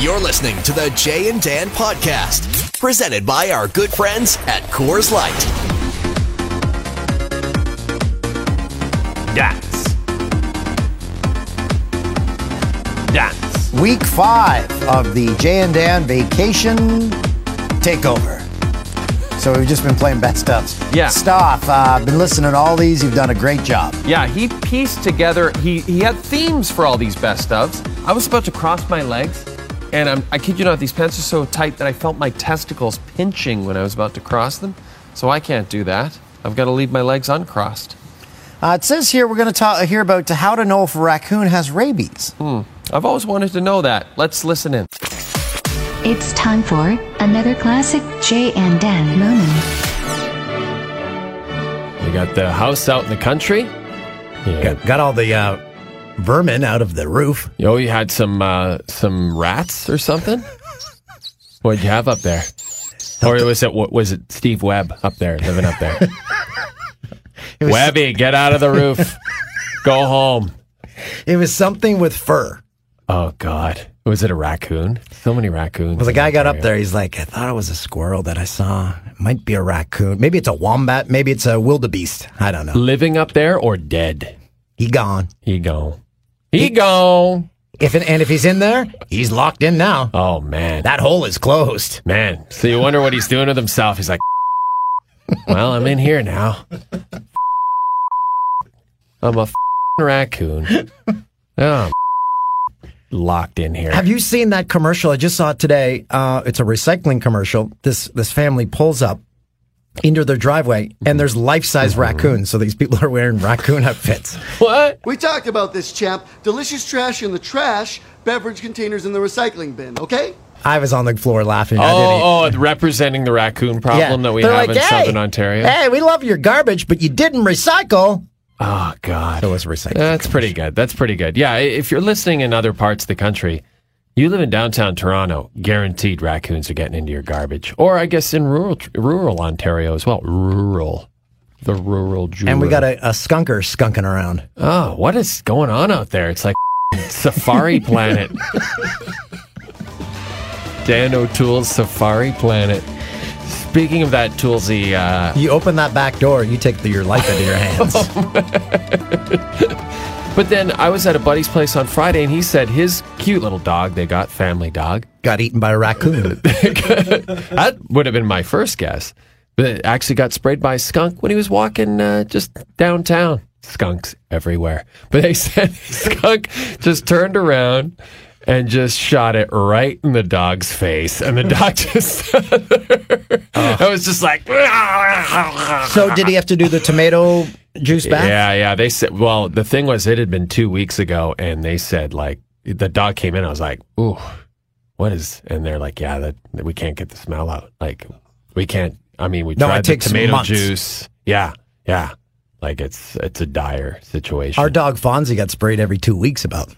You're listening to the Jay and Dan podcast, presented by our good friends at Coors Light. Dance. Dance. Week five of the Jay and Dan Vacation Takeover. So we've just been playing best ofs. Yeah. Stoff, uh, been listening to all these. You've done a great job. Yeah, he pieced together. He he had themes for all these best ofs. I was about to cross my legs, and I'm, I kid you not, these pants are so tight that I felt my testicles pinching when I was about to cross them. So I can't do that. I've got to leave my legs uncrossed. Uh, it says here we're going to talk hear about how to know if a raccoon has rabies. Hmm. I've always wanted to know that. Let's listen in. It's time for another classic Jay and Dan moment. You got the house out in the country. Yeah. Got, got all the uh, vermin out of the roof. Oh, you had some uh, some rats or something. What'd you have up there? Or was it what was it Steve Webb up there living up there? Was, Webby, get out of the roof. Go home. it was something with fur. Oh God, was it a raccoon? So many raccoons. Well, the guy got up there. He's like, I thought it was a squirrel that I saw. It might be a raccoon. Maybe it's a wombat. Maybe it's a wildebeest. I don't know. living up there or dead. He gone. He gone. He gone. If and if he's in there, he's locked in now. Oh man, That hole is closed. man. So you wonder what he's doing with himself. He's like, well, I'm in here now. I'm a raccoon. Oh, locked in here. Have you seen that commercial? I just saw it today. Uh, it's a recycling commercial. This this family pulls up into their driveway, and there's life size raccoons. So these people are wearing raccoon outfits. What? We talked about this, champ. Delicious trash in the trash, beverage containers in the recycling bin, okay? I was on the floor laughing. I oh, didn't Oh, oh, representing the raccoon problem that we They're have like, in hey, Southern Ontario. Hey, we love your garbage, but you didn't recycle. Oh God, It was recycling. That's pretty good. That's pretty good. Yeah, if you're listening in other parts of the country, you live in downtown Toronto, guaranteed raccoons are getting into your garbage. Or I guess in rural rural Ontario as well. Rural, the rural and we got a, a skunker skunking around. Oh, what is going on out there? It's like Safari Planet. Dan O'Toole's Safari Planet. Speaking of that, Toolsy, uh, You open that back door, you take the, your life into your hands. but then I was at a buddy's place on Friday, and he said his cute little dog they got, family dog, got eaten by a raccoon. that would have been my first guess. But it actually got sprayed by a skunk when he was walking uh, just downtown. Skunks everywhere. But they said skunk just turned around and just shot it right in the dog's face. And the dog just I was just like so did he have to do the tomato juice back? Yeah, yeah. They said well, the thing was it had been two weeks ago and they said like the dog came in, I was like, Ooh, what is and they're like, Yeah, that, that we can't get the smell out. Like we can't I mean we No, it tried the takes tomato months. juice. Yeah, yeah. Like it's it's a dire situation. Our dog Fonzie got sprayed every two weeks about.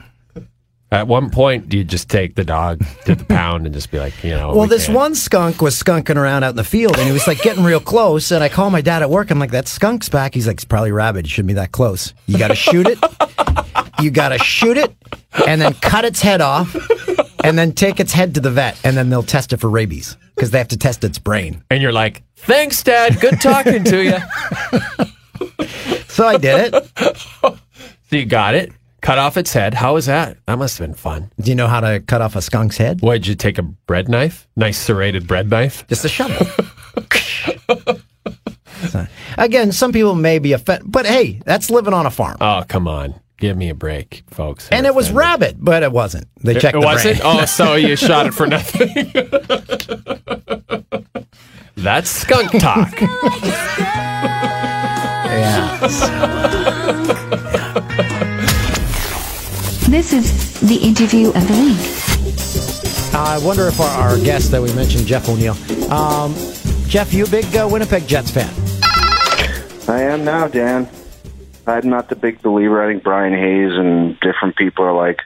At one point, do you just take the dog to the pound and just be like, you know? Well, we this can't- one skunk was skunking around out in the field, and he was like getting real close. And I call my dad at work. I'm like, "That skunk's back." He's like, "It's probably rabid. It shouldn't be that close. You got to shoot it. You got to shoot it, and then cut its head off, and then take its head to the vet, and then they'll test it for rabies because they have to test its brain." and you're like, thanks, Dad. Good talking to you. So I did it. So you got it. Cut off its head. How was that? That must have been fun. Do you know how to cut off a skunk's head? What, did you take a bread knife? Nice serrated bread knife? Just a shovel. So, Again, some people may be offended, but hey, that's living on a farm. Oh, come on. Give me a break, folks. and it was rabbit, but it wasn't. They checked It the wasn't? brain. Oh, so you shot it for nothing. That's skunk talk. Yeah. This is the interview of the week. I wonder if our, our guest that we mentioned, Jeff O'Neill, um, Jeff, you a big uh, Winnipeg Jets fan? I am now, Dan. I'm not the big believer. I think Bryan Hayes and different people are like,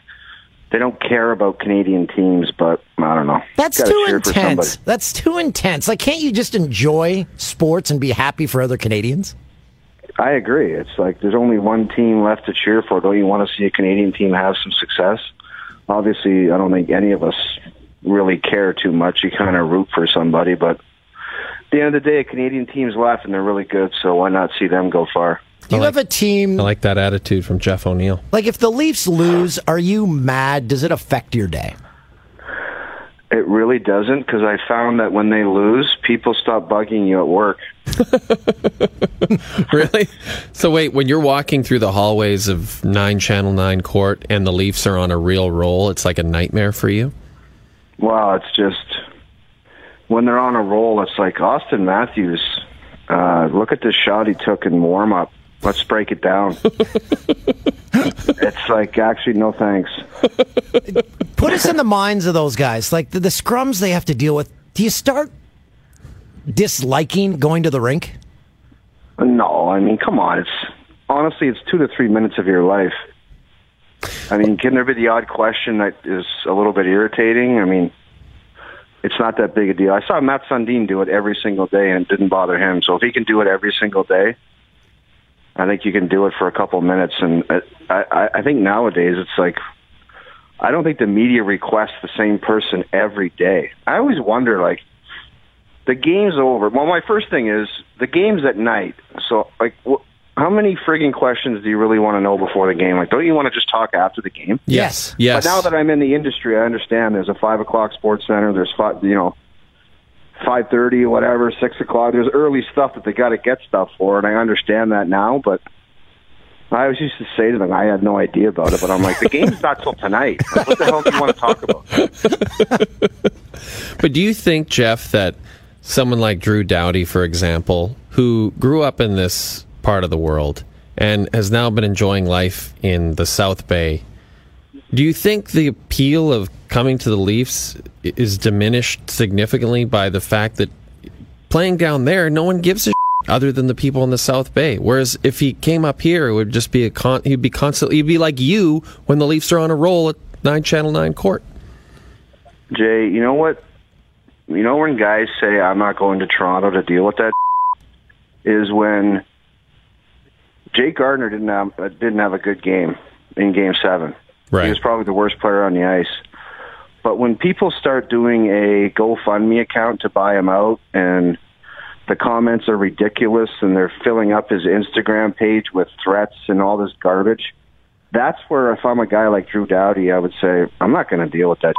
they don't care about Canadian teams, but I don't know. That's Gotta too cheer for somebody. intense. That's too intense. Like, can't you just enjoy sports and be happy for other Canadians? I agree. It's like there's only one team left to cheer for. Don't you want to see a Canadian team have some success? Obviously, I don't think any of us really care too much. You kind of root for somebody, but at the end of the day, a Canadian team's left and they're really good, so why not see them go far? Do you have a team I like that attitude from Jeff O'Neill. like if the Leafs lose, are you mad? Does it affect your day? It really doesn't because I found that when they lose, people stop bugging you at work. really? So wait, when you're walking through the hallways of Nine Channel Nine Court and the Leafs are on a real roll, it's like a nightmare for you. Wow, it's just when they're on a roll, it's like Auston Matthews. Uh, look at this shot he took in warm up. Let's break it down. it's like actually no thanks. Put us in the minds of those guys. Like the, the scrums they have to deal with. Do you start disliking going to the rink? No, I mean, come on. It's honestly, it's two to three minutes of your life. I mean, can there be the odd question that is a little bit irritating? I mean, it's not that big a deal. I saw Mats Sundin do it every single day, and it didn't bother him. So if he can do it every single day, I think you can do it for a couple of minutes. And I, I, I think nowadays it's like I don't think the media requests the same person every day. I always wonder, like, the game's over. Well, my first thing is the game's at night. So, like, wh- how many frigging questions do you really want to know before the game? Like, don't you want to just talk after the game? Yes. Yes. But now that I'm in the industry, I understand there's a five o'clock sports center. There's five, you know, five thirty, whatever, six o'clock. There's early stuff that they got to get stuff for, and I understand that now. But I always used to say to them, I had no idea about it. But I'm like, the game's not till tonight. What the hell do you want to talk about? But do you think, Jeff, that someone like Drew Doughty, for example, who grew up in this part of the world and has now been enjoying life in the South Bay, do you think the appeal of coming to the Leafs is diminished significantly by the fact that playing down there, no one gives a other than the people in the South Bay? Whereas if he came up here, it would just be a con- he'd be constantly he'd be like you when the Leafs are on a roll at Nine Channel Nine Court. Jay, you know what? You know when guys say I'm not going to Toronto to deal with that is when Jake Gardiner didn't have uh, didn't have a good game in Game Seven. Right. He was probably the worst player on the ice. But when people start doing a GoFundMe account to buy him out, and the comments are ridiculous, and they're filling up his Instagram page with threats and all this garbage, that's where if I'm a guy like Drew Doughty, I would say I'm not going to deal with that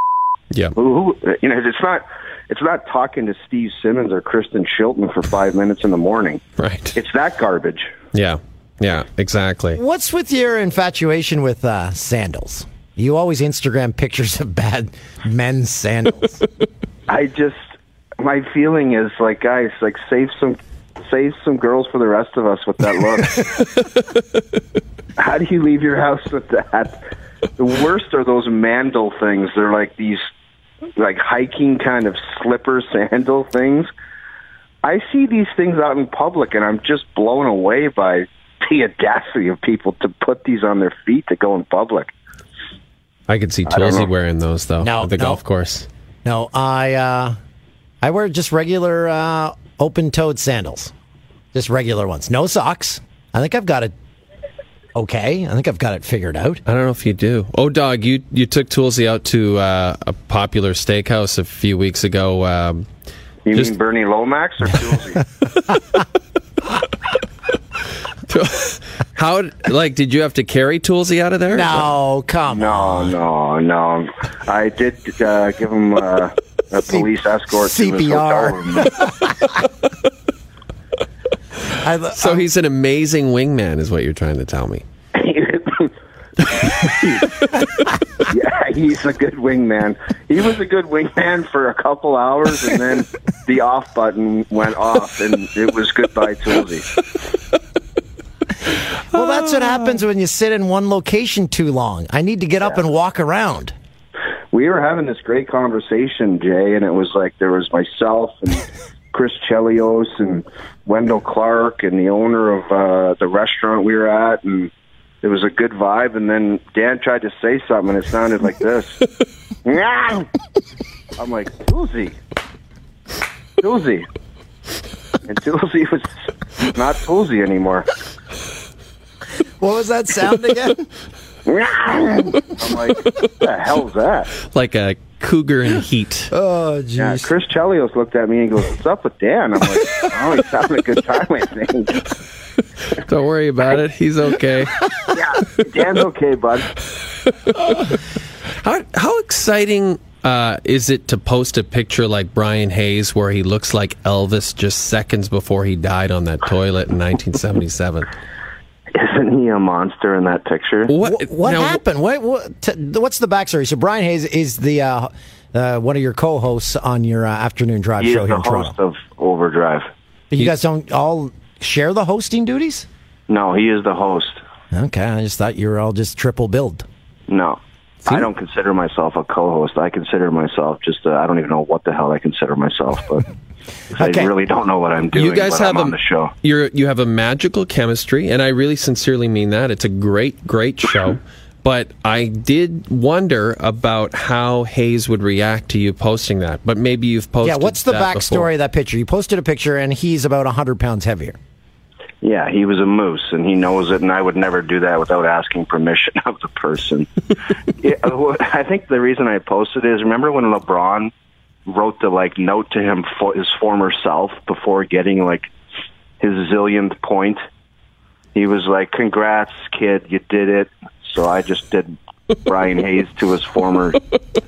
Yeah. who, who you know it's not it's not talking to Steve Simmons or Kristen Shilton for five minutes in the morning. Right. It's that garbage. Yeah. Yeah, exactly. What's with your infatuation with uh, sandals? You always Instagram pictures of bad men's sandals. I just my feeling is like guys, like save some save some girls for the rest of us with that look. How do you leave your house with that? The worst are those mandal things. They're like these like hiking kind of slipper sandal things. I see these things out in public and I'm just blown away by the audacity of people to put these on their feet to go in public. I could see don't Toolsy wearing those though No, at the no. golf course. no, I uh, I wear just regular uh, open-toed sandals, just regular ones. No socks. I think I've got it. Okay, I think I've got it figured out. I don't know if you do. Oh, dog, you you took Toolsy out to uh, a popular steakhouse a few weeks ago. Um, You Just- mean Bernie Lomax or Toolsy? how like did you have to carry Toolsy out of there? No, come on. no, no, no. I did uh, give him uh, a police escort to his CPR. hotel room. I, So he's an amazing wingman, is what you're trying to tell me. yeah, he's a good wingman. He was a good wingman for a couple hours, and then the off button went off, and it was goodbye Toolsy. Well, that's what happens when you sit in one location too long. I need to get up and walk around. we were having this great conversation, Jay, and it was like there was myself and Chris Chelios and Wendell Clark and the owner of uh, the restaurant we were at, and it was a good vibe. And then Dan tried to say something, and it sounded like this. I'm like, Toolsy, Toolsy, and Toolsy was not Toolsy anymore. What was that sound again? I'm like, what the hell's that? like a cougar in heat. Oh, jeez. Yeah, Chris Chelios looked at me and goes, "What's up with Dan?" I'm like, "Oh, he's having a good time, I think." Don't worry about it. He's okay. Yeah, Dan's okay, bud. How how exciting uh, is it to post a picture like Bryan Hayes where he looks like Elvis just seconds before he died on that toilet in 1977? Isn't he a monster in that picture? What What, what now, happened? What, what, t- what's the backstory? So Bryan Hayes is the uh, uh, one of your co-hosts on your uh, afternoon drive He show is here the in Toronto. host of Overdrive. you guys don't all share the hosting duties? No, he is the host. Okay, I just thought you were all just triple billed. No. I don't consider myself a co-host. I consider myself just I I don't even know what the hell I consider myself, but Okay. I really don't know what I'm doing. you guys but have I'm a, on the show. You're you have a magical chemistry, and I really sincerely mean that. It's a great, great show. But I did wonder about how Hayes would react to you posting that. But maybe you've posted. yeah, what's the that backstory before. of that picture? You posted a picture, and he's about hundred pounds heavier. Yeah, he was a moose, and he knows it. And I would never do that without asking permission of the person. yeah, I think the reason I posted is remember when LeBron wrote the like note to him for his former self before getting like his zillionth point. He was like, "Congrats, kid, you did it." So I just did Bryan Hayes to his former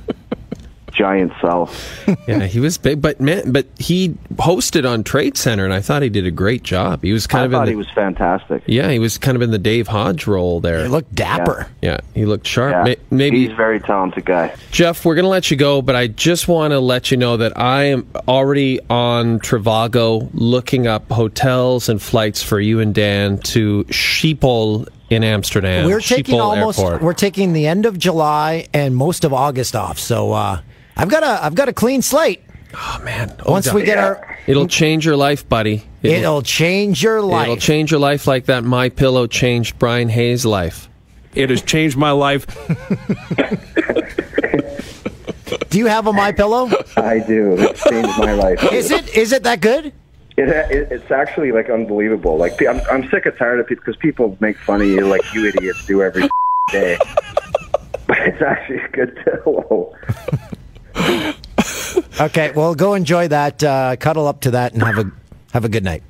giant self. Yeah, he was big, but man, but he hosted on Trade Center, and I thought he did a great job. He was kind I of thought in the, he was fantastic. yeah, he was kind of in the Dave Hodge role there. He looked dapper. yeah, he looked sharp. Yeah, May- maybe he's a very talented guy. Jeff, we're going to let you go, but I just want to let you know that I am already on Trivago looking up hotels and flights for you and Dan to Schiphol in Amsterdam. We're taking Schiphol almost Airport. we're taking the end of July and most of August off. So uh, I've got a I've got a clean slate. oh man! Oh, Once God. we get our, it'll change your life, buddy. it'll change your life. It'll change your life like that My Pillow changed Bryan Hayes' life. It has changed my life. Do you have a my pillow? I do. It's changed my life. Is it is it that good? It, it, it's actually like unbelievable. Like I'm, I'm sick and tired of people because people make fun of you like you idiots do every day. But it's actually a good pillow. Okay, well go enjoy that. Uh, cuddle up to that and have a have a good night.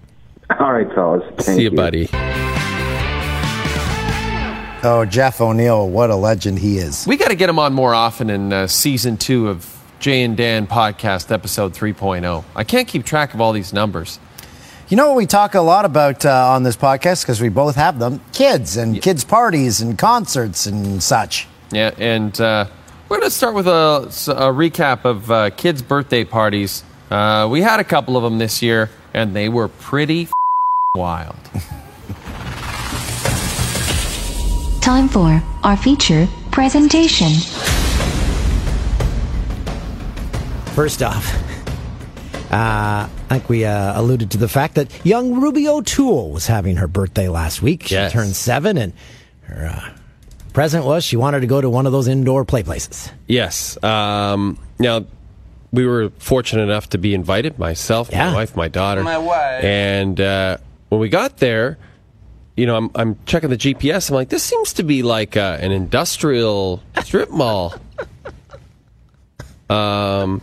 All right, fellas. Thank See you, buddy. Oh, Jeff O'Neill, what a legend he is. We got to get him on more often in uh, season two of Jay and Dan podcast episode 3.0. I can't keep track of all these numbers. You know what we talk a lot about uh, on this podcast because we both have them: kids and kids parties and concerts and such. Yeah, and uh, we're going to start with a, a recap of uh, kids' birthday parties. Uh, we had a couple of them this year, and they were pretty f- wild. Time for our feature presentation. First off, uh, I think we uh, alluded to the fact that young Ruby O'Toole was having her birthday last week. She turned seven, and her uh, present was she wanted to go to one of those indoor play places. Yes. Um, now, we were fortunate enough to be invited, myself, Yeah. my wife, my daughter. My wife. And uh, when we got there, you know, I'm, I'm checking the GPS. I'm like, this seems to be like uh, an industrial strip mall. Um,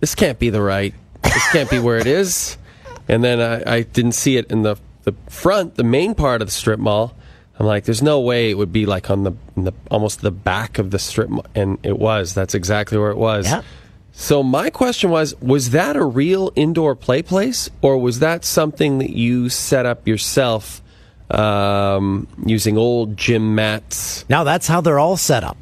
this can't be the right. This can't be where it is. And then I, I didn't see it in the the front, the main part of the strip mall. I'm like, there's no way it would be like on the, in the almost the back of the strip and it was. That's exactly where it was. Yeah. So my question was, was that a real indoor play place, or was that something that you set up yourself um, using old gym mats? Now that's how they're all set up.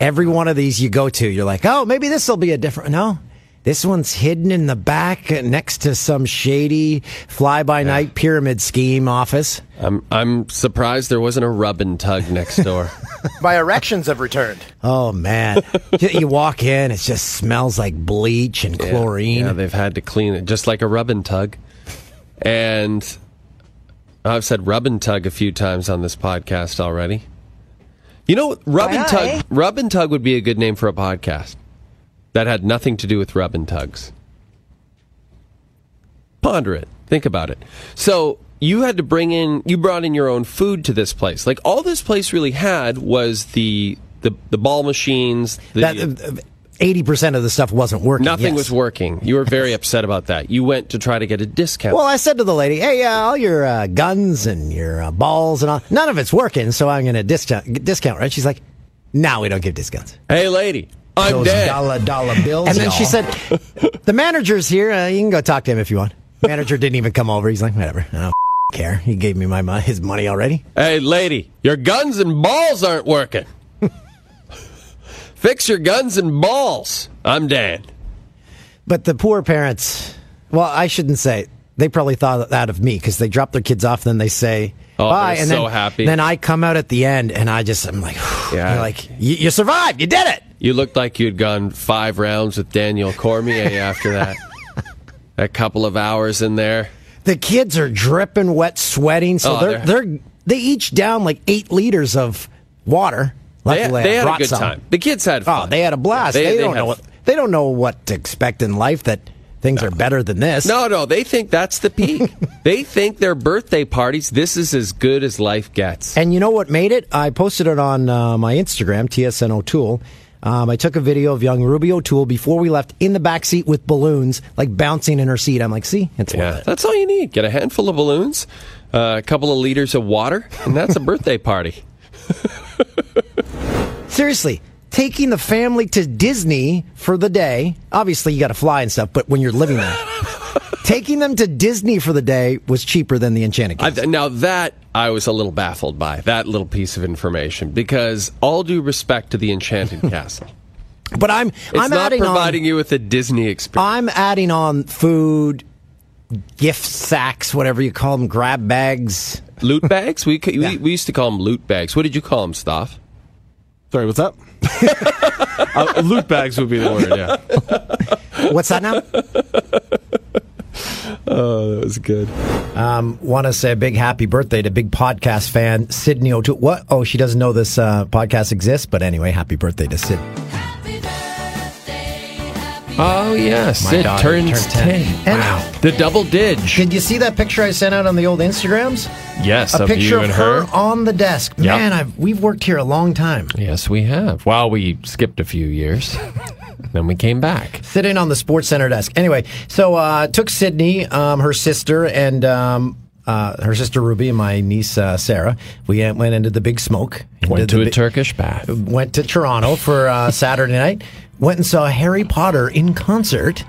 Every one of these you go to, you're like, oh, maybe this will be a different. No, this one's hidden in the back next to some shady fly by night pyramid scheme office. I'm I'm surprised there wasn't a rub and tug next door. My erections have returned. Oh man, you you walk in, it just smells like bleach and chlorine. Yeah, they've had to clean it just like a rub and tug. And I've said rub and tug a few times on this podcast already. You know, rub and tug. Eh? Rub and tug would be a good name for a podcast that had nothing to do with rub and tugs. Ponder it. Think about it. So you had to bring in, you brought in your own food to this place. Like all this place really had was the the, the ball machines. The, That eighty percent of the stuff wasn't working. nothing yes. was working. You were very upset about that. You went to try to get a discount. Well, I said to the lady, "Hey, uh, all your uh, guns and your uh, balls and all, none of it's working, so I'm going to discount discount." Right? She's like, "No, we don't give discounts." hey, lady, I'm Those dead. dollar dollar bills. And then y'all. she said, "The manager's here. Uh, you can go talk to him if you want." Manager didn't even come over. He's like, "Whatever. I don't care. He gave me my mo- his money already." Hey, lady, your guns and balls aren't working. Fix your guns and balls. I'm Dan. But the poor parents, well, I shouldn't say. They probably thought that of me because they drop their kids off, and then they say Oh, bye, and so then, happy. Then I come out at the end, and I just, I'm like, Yeah. You're like, you, you survived, you did it. You looked like you'd gone five rounds with Daniel Cormier after that. A couple of hours in there. The kids are dripping wet, sweating, so Oh, they're, they're- they're they each down like eight liters of water. They, Luckily, I they had a good some. time. The kids had Oh, fun. they had a blast. Yeah, they, don't know what they don't know what to expect in life. That things are better than this. No, no, they think that's the peak. they think their birthday parties, this is as good as life gets. And you know what made it? I posted it on uh, my Instagram, TSN O'Toole. Um, I took a video of young Ruby O'Toole before we left in the back seat with balloons, like bouncing in her seat. I'm like, see, it's Yeah, that's all you need. Get a handful of balloons, uh, a couple of liters of water, and that's a birthday party. Seriously, taking the family to Disney for the day. Obviously, you got to fly and stuff, but when you're living there, taking them to Disney for the day was cheaper than the Enchanted I, now that I was a little baffled by that little piece of information because all due respect to the Enchanted Castle, but I'm it's I'm not adding providing on. you with a Disney experience. I'm adding on food, gift sacks, whatever you call them, grab bags. loot bags? We, c- Yeah. we we used to call them loot bags. What did you call them, Stoff? Sorry, what's up? uh, loot bags would be the word, yeah. What's that now? Oh, that was good. Um, Want to say a big happy birthday to big podcast fan Sydney O'Toole. What? Oh, she doesn't know this uh, podcast exists, but anyway, happy birthday to Sid. Oh yes, My it daughter turns turned 10. ten. And- wow, the double dig. Did you see that picture I sent out on the old Instagrams? Yes, A of picture you of her. her. on the desk. Yep. Man, I've, we've worked here a long time. Yes, we have. Well, we skipped a few years, then we came back. Sitting on the Sports Center desk. Anyway, so uh, took Sydney, um, her sister, and um, uh, her sister Ruby, and my niece uh, Sarah. We went went into the Big Smoke. Went to a the, Turkish bath. went to Toronto for uh, Saturday night. Went and saw Harry Potter in concert,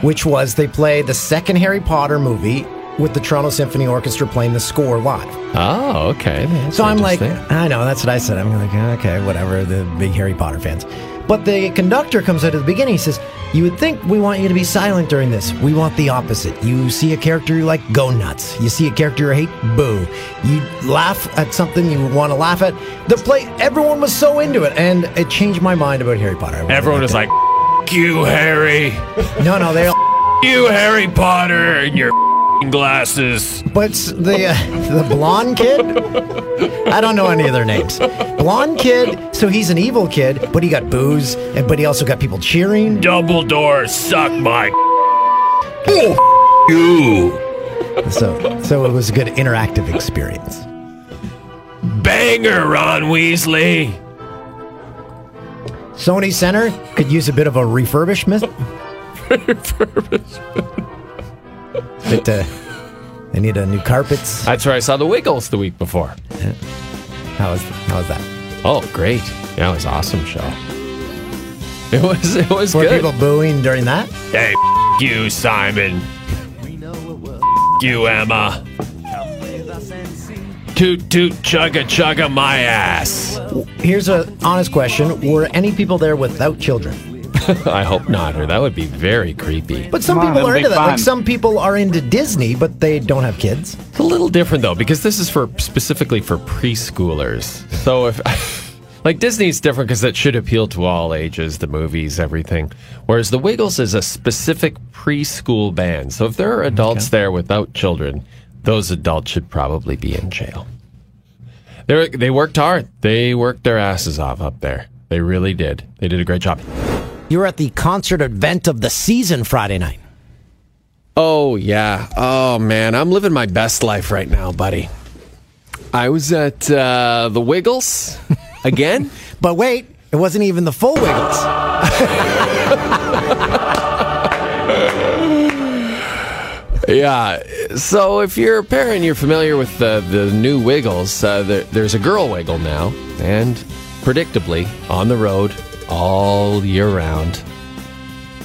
which was they played the second Harry Potter movie with the Toronto Symphony Orchestra playing the score live. Oh, okay. That's So I'm like. I know that's what I said. I'm like, okay, whatever. The big Harry Potter fans. But the conductor comes out at the beginning. He says, "You would think we want you to be silent during this. We want the opposite. You see a character you like, go nuts. You see a character you hate, boo. You laugh at something you want to laugh at. The play. Everyone was so into it, and it changed my mind about Harry Potter. Really Everyone was it. like, "F- "You, Harry, no, no, they all." you, Harry Potter, and your glasses." But the uh, the blonde kid, I don't know any of their names. Blonde kid, so he's an evil kid, but he got boos, and but he also got people cheering. Dumbledore, suck my. Oh, you, So so it was a good interactive experience. banger, Ron Weasley. Sony Center could use a bit of a refurbishment. refurbishment. But uh, they need a new carpets. That's where I saw the Wiggles the week before. How was how was that? Oh, great! Yeah, it was an awesome show. It was. It was Were good. people booing during that? Hey, f- you, Simon. F- you, Emma. Toot toot chugga chugga my ass. Here's a honest question: Were any people there without children? I hope not, or that would be very creepy. But some Come on, people have are a into big that. Like fun. some people are into Disney, but they don't have kids. It's a little different though, because this is for specifically for preschoolers. So if like Disney's different because it should appeal to all ages, the movies, everything. Whereas the Wiggles is a specific preschool band. So if there are adults there without children, those adults should probably be in jail. They they worked hard. They worked their asses off up there. They really did. They did a great job. You were at the concert event of the season Friday night. Oh, yeah. Oh, man. I'm living my best life right now, buddy. I was at uh, the Wiggles again. But wait, it wasn't even the full Wiggles. yeah. So if you're a parent, you're familiar with the, the new Wiggles. Uh, there, there's a girl Wiggle now, and predictably, on the road all year round.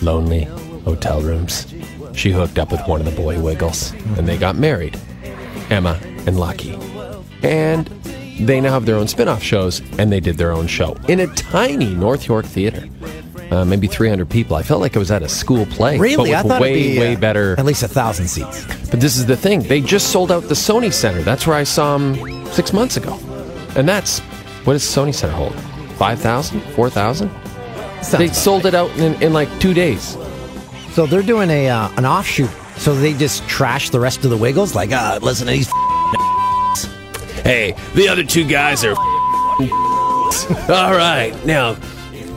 Lonely hotel rooms. She hooked up with one of the boy Wiggles, and they got married. Emma and Lachy. And they now have their own spin off shows, and they did their own show in a tiny North York theater. Uh, maybe 300 people. I felt like I was at a school play. Really? But I thought way, it'd be way uh, better. At least a thousand seats. But this is the thing. They just sold out the Sony Center. That's where I saw them six months ago. And that's, what does Sony Center hold? 5,000? 4,000? They sold it out in, in like two days. So they're doing a uh, an offshoot. So they just trash the rest of the Wiggles. Like, uh, listen to these. Hey, the other two guys are. All right, now,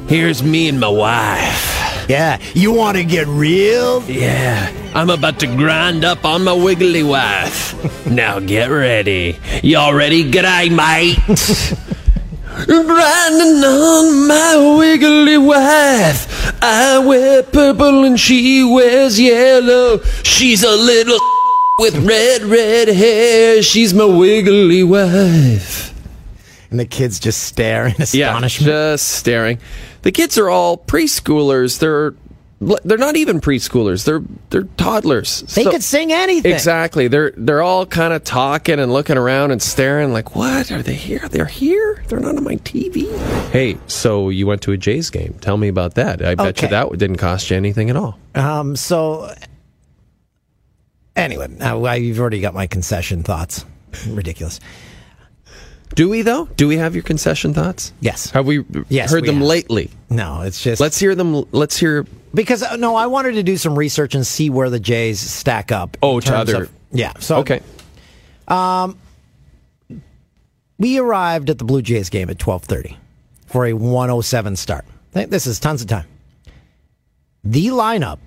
here's me and my wife. Yeah, you want to get real? Yeah, I'm about to grind up on my wiggly wife. now get ready. Y'all ready? G'day, mate. Grinding on my wiggly wife. I wear purple and she wears yellow. She's a little with red, red hair. She's my wiggly wife. And the kids just stare in Yeah, astonishment. just staring. The kids are all preschoolers. They're they're not even preschoolers. They're they're toddlers. They So- could sing anything. Exactly. They're they're all kind of talking and looking around and staring like, "What? Are they here? They're here? They're not on my TV." Hey, so you went to a Jays game. Tell me about that. I bet Okay. you that didn't cost you anything at all. Um. So anyway, well, you've already got my concession thoughts. Ridiculous. Do we though? Do we have your concession thoughts? Yes. Have we Yes, heard we them have. lately? No, it's just Let's hear them. Let's hear. Because uh, no, I wanted to do some research and see where the Jays stack up. Oh, to other- of- yeah. So Okay. we arrived at the Blue Jays game at twelve thirty for a one oh seven start. Th- This is tons of time. The lineup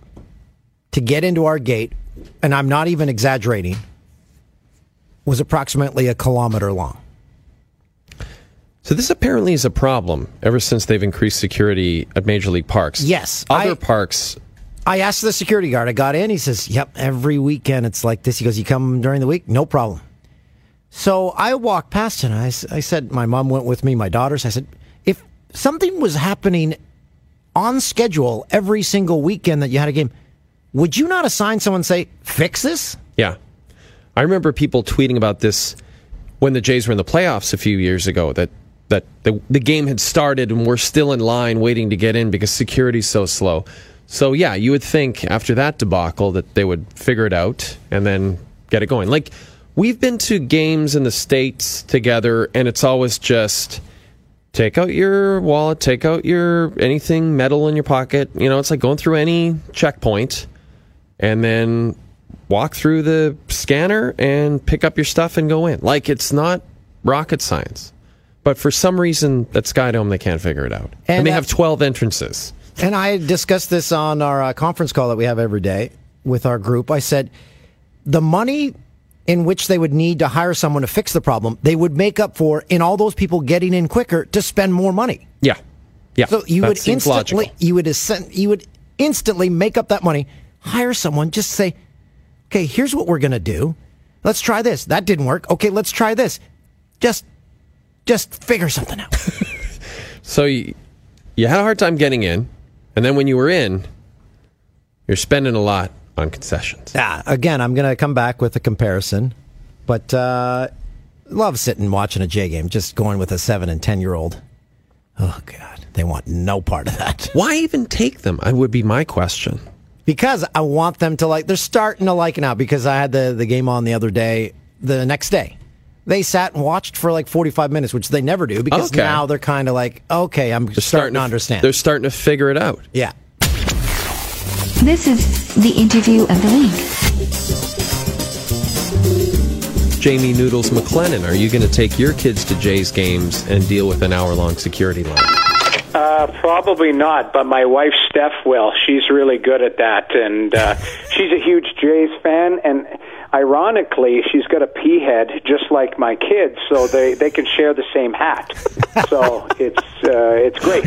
to get into our gate, and I'm not even exaggerating, was approximately a kilometer long. So this apparently is a problem ever since they've increased security at Major League Parks. Yes, Other I- parks. I asked the security guard. I got in. He says, "Yep, every weekend it's like this." He goes, "You come during the week, no problem." So I walked past and I said, "My mom went with me, my daughters." I said, "If something was happening on schedule every single weekend that you had a game, would you not assign someone and say fix this?" Yeah. I remember people tweeting about this when the Jays were in the playoffs a few years ago that that the, the game had started and we're still in line waiting to get in because security's so slow. So yeah, you would think after that debacle that they would figure it out and then get it going. Like we've been to games in the states together and it's always just take out your wallet, take out your anything metal in your pocket. You know, it's like going through any checkpoint and then walk through the scanner and pick up your stuff and go in. Like it's not rocket science. But for some reason at Skydome they can't figure it out. And, And, they have 12 entrances. And I discussed this on our uh, conference call that we have every day with our group. I said the money in which they would need to hire someone to fix the problem, they would make up for in all those people getting in quicker to spend more money. Yeah. Yeah. So you would instantly logical. you would ascend, you would instantly make up that money, hire someone, just say, "Okay, here's what we're going to do. Let's try this. That didn't work. Okay, let's try this. Just just figure something out." So you, you had a hard time getting in, and then when you were in, you're spending a lot on concessions. Yeah, again, I'm going to come back with a comparison, but uh, love sitting watching a J game, just going with a seven and ten year old. Oh God, they want no part of that Why even take them? I would be my question. because I want them to like. They're starting to like it now because I had the the game on the other day, the next day. They sat and watched for like 45 minutes, which they never do because Okay. now they're kind of like, okay, I'm They're starting, to understand. They're starting to figure it out. yeah. This is the interview of the week. Jamie Noodles McLennan, are you going to take your kids to Jay's games and deal with an hour long security line? Uh, probably not, but my wife Steph will. She's really good at that, and uh, she's a huge Jays fan. And ironically, she's got a pea head just like my kids, so they they can share the same hat. So it's uh, it's great.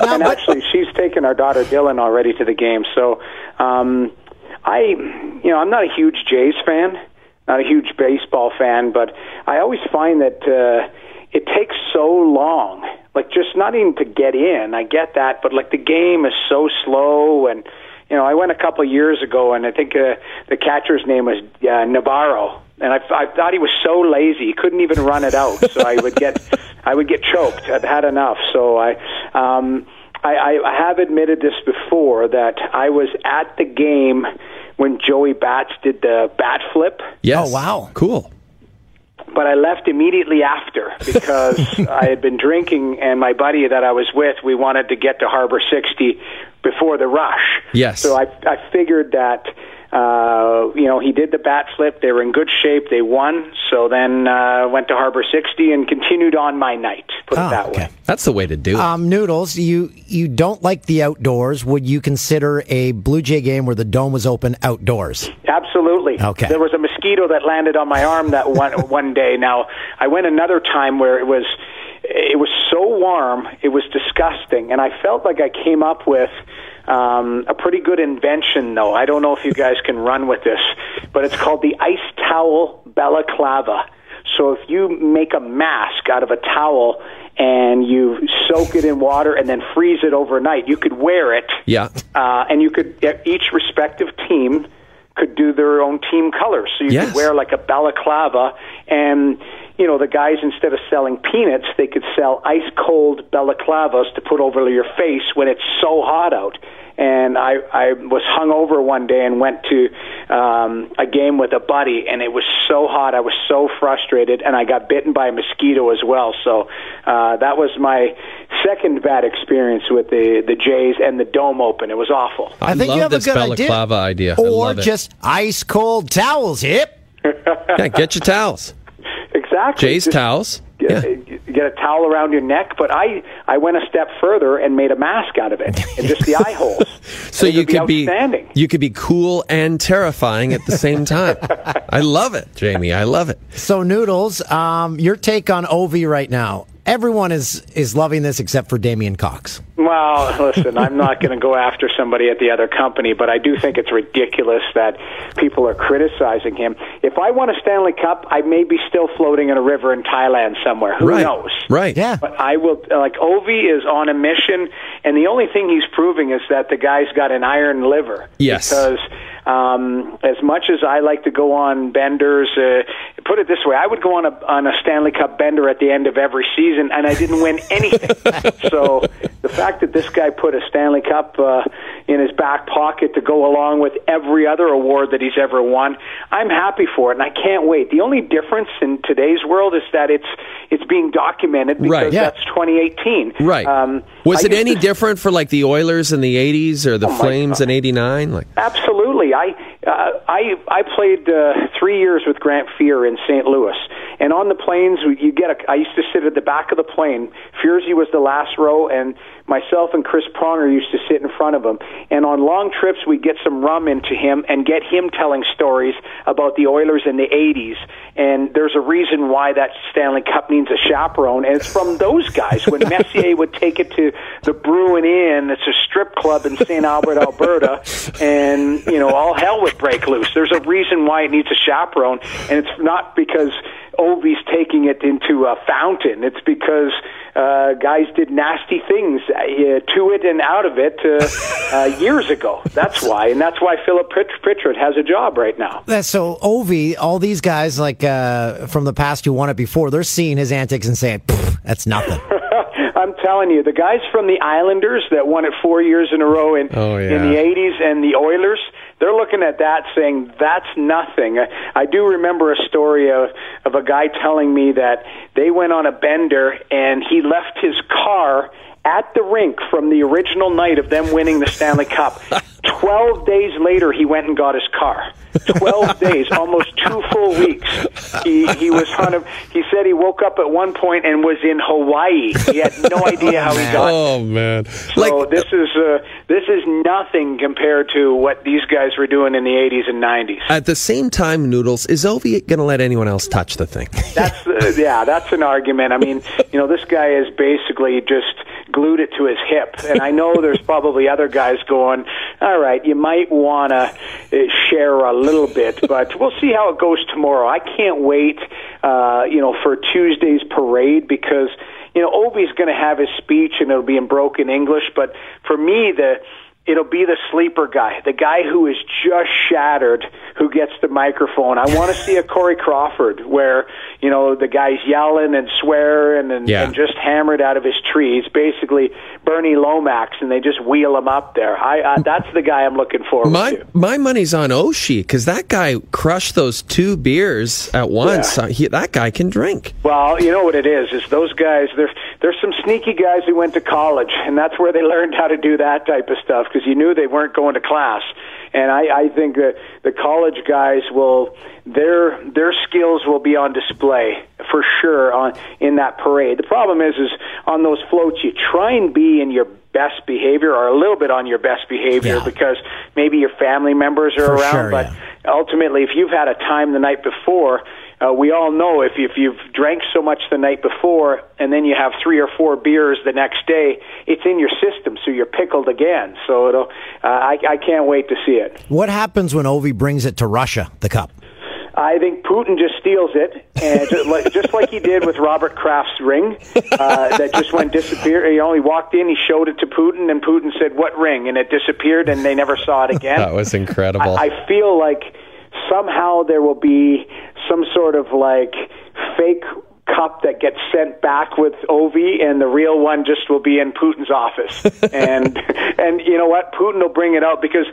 and actually, she's taken our daughter Dylan already to the game. So um, I, you know, I'm not a huge Jays fan, not a huge baseball fan, but I always find that. Uh, it takes so long like just not even to get in i get that but like the game is so slow and you know i went a couple of years ago and i think uh, the catcher's name was uh, navarro and I, I thought he was so lazy he couldn't even run it out so i would get i would get choked i've had enough so i um I, I have admitted this before that I was at the game when Joey Bats did the bat flip. Yes. Oh, wow. Cool. but I left immediately after because I had been drinking, and my buddy that I was with, we wanted to get to Harbor 60 before the rush. Yes. So I, I figured that, uh, you know, he did the bat flip. They were in good shape. They won. So then uh, went to Harbor 60 and continued on my night. Put Oh, it that okay. way. That's the way to do it. Um, Noodles, you you don't like the outdoors. Would you consider a Blue Jay game where the dome was open outdoors? Absolutely. Okay. There was a mosquito that landed on my arm that one one day. Now I went another time where it was it was so warm, it was disgusting, and I felt like I came up with um, a pretty good invention. Though I don't know if you guys can run with this, but it's called the ice towel balaclava. So if you make a mask out of a towel and you soak it in water and then freeze it overnight, you could wear it yeah. uh, and you could each respective team could do their own team colors. So you Yes. could wear like a balaclava, and you know the guys instead of selling peanuts, they could sell ice cold balaclavas to put over your face when it's so hot out. And I I was hungover one day and went to um, a game with a buddy, and it was so hot. I was so frustrated, and I got bitten by a mosquito as well. So uh, that was my second bad experience with the the Jays and the Dome Open. It was awful. I, think love you have this a good idea. balaclava idea. I Or love it. just ice cold towels. Hip. yeah, get your towels. Exactly. Jay's Just towels. Get, Yeah. get a towel around your neck, but I I went a step further and made a mask out of it, and just the eye holes. So you would be could be you could be cool and terrifying at the same time. I love it, Jamie. I love it. So Noodles, um, your take on Ovi right now? Everyone is is loving this except for Damien Cox. Well, listen, I'm not going to go after somebody at the other company, but I do think it's ridiculous that people are criticizing him. If I won a Stanley Cup, I may be still floating in a river in Thailand somewhere. Who right. knows? Right. Yeah. But I will like Ovi is on a mission, and the only thing he's proving is that the guy's got an iron liver. Yes. Because um, as much as I like to go on benders, uh, put it this way, I would go on a on a Stanley Cup bender at the end of every season, and I didn't win anything. so the fact that this guy put a Stanley Cup uh, in his back pocket to go along with every other award that he's ever won, I'm happy for it, and I can't wait. The only difference in today's world is that it's it's being documented because Right. Yeah. that's 2018. Right. Um, Was I it any to- different for like the Oilers in the '80s or the Oh, Flames in '89? Like, Absolutely. I uh, I I played uh, three years with Grant Fuhr in St. Louis, and on the planes you get a. I used to sit at the back of the plane. Fierzy was the last row, and myself and Chris Pronger used to sit in front of him. And on long trips, we'd get some rum into him and get him telling stories about the Oilers in the '80s. And there's a reason why that Stanley Cup needs a chaperone, and it's from those guys when Messier would take it to the Bruin Inn. It's a strip club in St. Albert, Alberta, and you know all hell would break loose. There's a reason why it needs a chaperone, and it's not because Ovi's taking it into a fountain. It's because uh, guys did nasty things uh, to it and out of it uh, uh, years ago. That's why, and that's why Philip Pritchard has a job right now. That's so Ovi. All these guys like uh, from the past who won it before, they're seeing his antics and saying, "That's nothing." I'm telling you, the guys from the Islanders that won it four years in a row in Oh, yeah. in the '80s, and the Oilers, they're looking at that saying that's nothing. I, I do remember a story of of a guy telling me that they went on a bender and he left his car at the rink from the original night of them winning the Stanley Cup. 12 days later, he went and got his car. 12 days, almost two full weeks. He, he was a, he said he woke up at one point and was in Hawaii. He had no idea how he got Oh man, so this is uh, this is nothing compared to what these guys were doing in the 80s and 90s. At the same time, Noodles, is Ovi going to let anyone else touch the thing? That's uh, yeah, that's an argument. I mean, you know, this guy is basically just glued it to his hip, and I know there's probably other guys going, "All right, you might want to uh, share a little bit, but we'll see how it goes tomorrow." I can't wait, uh, you know, for Tuesday's parade because you know Ovi's going to have his speech and it'll be in broken English, but for me the it'll be the sleeper guy, the guy who is just shattered, who gets the microphone. I want to see a Corey Crawford where you know the guy's yelling and swearing and, Yeah. and just hammered out of his tree. It's basically Bernie Lomax, and they just wheel him up there. I uh, that's the guy I'm looking for. My to. my money's on Oshie because that guy crushed those two beers at once. Yeah. Uh, he, that guy can drink. Well, you know what it is is those guys. There's there's some sneaky guys who went to college, and that's where they learned how to do that type of stuff because you knew they weren't going to class. And I, I think that the college guys will their their skills will be on display for sure on in that parade. The problem is is on those floats you try and be in your best behavior or a little bit on your best behavior Yeah. because maybe your family members are For around, sure, but yeah. ultimately, if you've had a time the night before, uh, we all know if, if you've drank so much the night before and then you have three or four beers the next day, it's in your system, so you're pickled again. So it'll, uh, I, I can't wait to see it. What happens when Ovi brings it to Russia, the cup? I think Putin just steals it, and just like, just like he did with Robert Kraft's ring, uh, that just went disappear. He only walked in, he showed it to Putin, and Putin said, "What ring?" and it disappeared, and they never saw it again. That was incredible. I, I feel like somehow there will be some sort of like fake cup that gets sent back with Ovi, and the real one just will be in Putin's office. and and you know what? Putin will bring it out because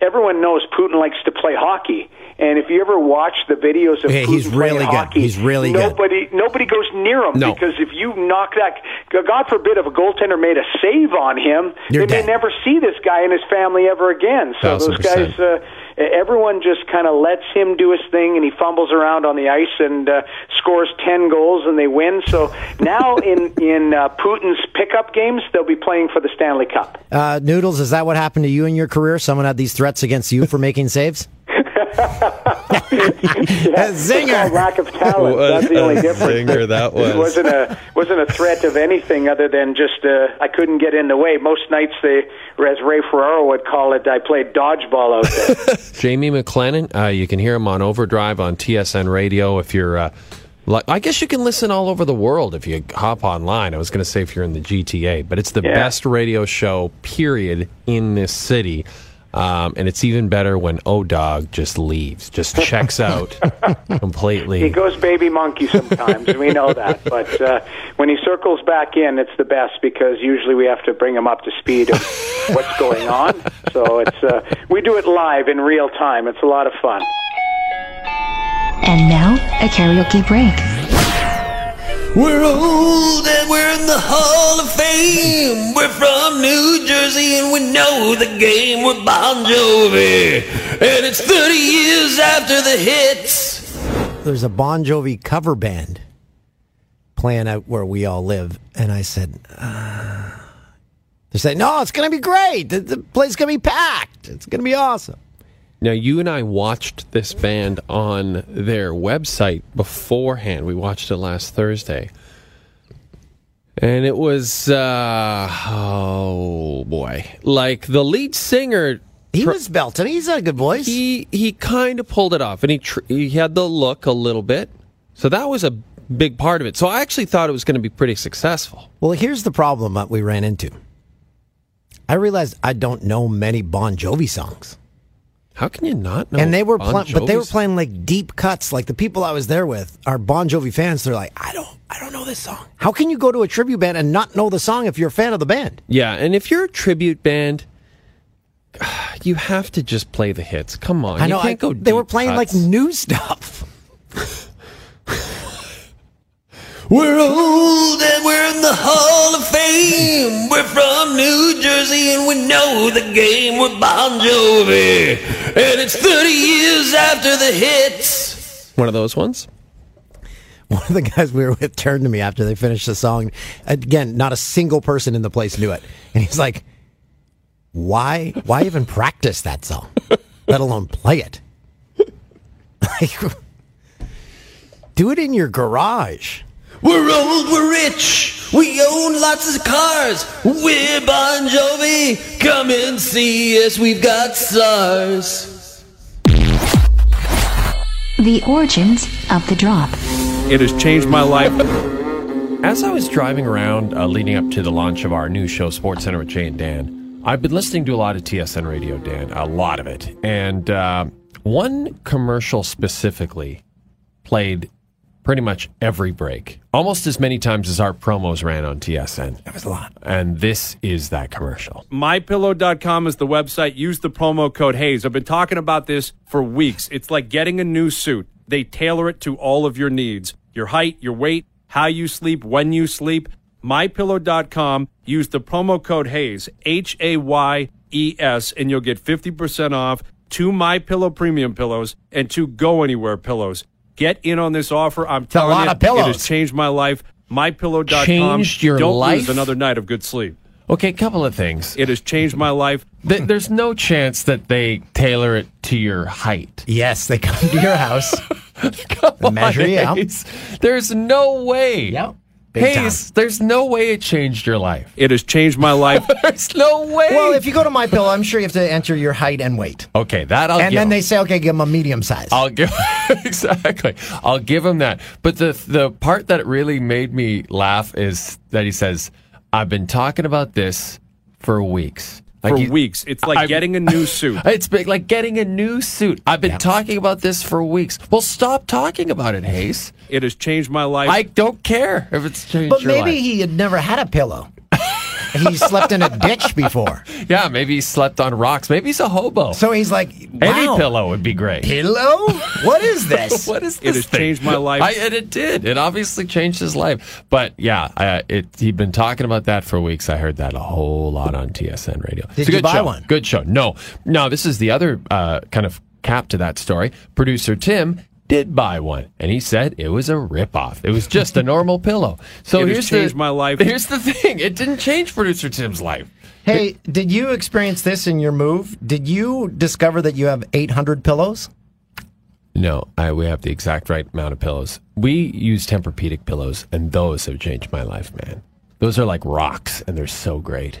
everyone knows Putin likes to play hockey. And if you ever watch the videos of Okay, Putin he's playing really good. hockey, He's really good. nobody nobody goes near him No. because if you knock that, God forbid, if a goaltender made a save on him, You're they dead. may never see this guy and his family ever again. So Thousand those guys. Uh, everyone just kind of lets him do his thing and he fumbles around on the ice and uh, scores 10 goals and they win so now in in uh, Putin's pickup games they'll be playing for the Stanley Cup Uh, Noodles, is that what happened to you in your career? Someone had these threats against you for making saves? It's zinger. called lack of talent What that's the only difference zinger that was. it wasn't a wasn't a threat of anything other than just uh, I couldn't get in the way most nights they as Ray Ferraro would call it I played dodgeball out there Jamie McLennan, uh, you can hear him on Overdrive on TSN Radio. If you're, uh, I guess you can listen all over the world if you hop online. I was going to say if you're in the GTA, but it's the Yeah. best radio show, period, in this city. Um, and it's even better when O Dog just leaves, just checks out completely. He goes baby monkey sometimes, we know that. But uh, when he circles back in, it's the best because usually we have to bring him up to speed of what's going on. So it's uh, we do it live in real time. It's a lot of fun. And now, a karaoke break. We're old and we're in the Hall of Fame. We're from New Jersey and we know the game. We're Bon Jovi. And it's 30 years after the hits. There's a Bon Jovi cover band playing out where we all live. And I said, uh, they're saying, no, it's going to be great. The, the place going to be packed. It's going to be awesome. Now, you and I watched this band on their website beforehand. We watched it last Thursday. And it was, uh, oh boy. Like the lead singer, He was belting. He's a good voice. he, he kind of pulled it off and he, tr- he had the look a little bit. So that was a big part of it. So I actually thought it was going to be pretty successful. Well, here's the problem that we ran into. I realized I don't know many Bon Jovi songs. How can you not know? and they were Bon playing, but they were playing like deep cuts. Like the people I was there with are Bon Jovi fans. They're like, I don't, I don't know this song. How can you go to a tribute band and not know the song if you're a fan of the band? Yeah, and if you're a tribute band, you have to just play the hits. Come on, I know. You can't I- go. they were playing cuts. like new stuff. We're old and we're in the Hall of Fame. We're from New Jersey and we know the game. We're Bon Jovi. And it's 30 years after the hits. One of those ones. One of the guys we were with turned to me after they finished the song. Again, not a single person in the place knew it. And he's like, why, why even practice that song, let alone play it? Like, do it in your garage. We're old, we're rich. We own lots of cars. We're Bon Jovi. Come and see us. We've got SARS. The origins of the drop. It has changed my life. As I was driving around uh, leading up to the launch of our new show, Sports Center with Jay and Dan, I've been listening to a lot of TSN radio, Dan, a lot of it. And uh, one commercial specifically played pretty much every break, almost as many times as our promos ran on TSN. That was a lot. And this is that commercial. MyPillow.com is the website. Use the promo code Hayes. I've been talking about this for weeks. It's like getting a new suit. They tailor it to all of your needs your height, your weight, how you sleep, when you sleep. MyPillow.com. Use the promo code Hayes, H A Y E S, and you'll get 50% off two My Pillow premium pillows and two Go Anywhere pillows. Get in on this offer. I'm telling lot you, of pillows. it has changed my life. MyPillow.com. Changed your Don't life? lose another night of good sleep. Okay, couple of things. It has changed my life. There's no chance that they tailor it to your height. Yes, they come to your house. Come measure on, you out. There's no way. Yep. Big Hayes, there's no way it changed your life. It has changed my life. There's no way. Well, if you go to My Pillow, I'm sure you have to enter your height and weight. okay, that I'll and give then him. they say, okay, give him a medium size. I'll give exactly. I'll give him that. But the the part that really made me laugh is that he says, "I've been talking about this for weeks." For Like he- weeks. It's like I'm- getting a new suit. It's big, like getting a new suit. I've been talking about this for weeks. Well, stop talking about it, Hayes. It has changed my life. I don't care if it's changed but your maybe life. he had never had a pillow. He slept in a ditch before. Yeah, maybe he slept on rocks. Maybe he's a hobo. So he's like, Any pillow would be great. Pillow? What is this? what is this? It has thing? changed my life. I, and it did. It obviously changed his life. But yeah, I, it, he'd been talking about that for weeks. I heard that a whole lot on TSN radio. Did It's a you good buy show. one? Good show. No, no. This is the other uh, kind of cap to that story. Producer Tim did buy one, and he said it was a ripoff. It was just a normal pillow. So It here's changed the, my life. Here's the thing: it didn't change producer Tim's life. Hey, did you experience this in your move? Did you discover that you have 800 pillows? No, I, we have the exact right amount of pillows. We use Tempur-Pedic pillows, and those have changed my life, man. Those are like rocks, and they're so great.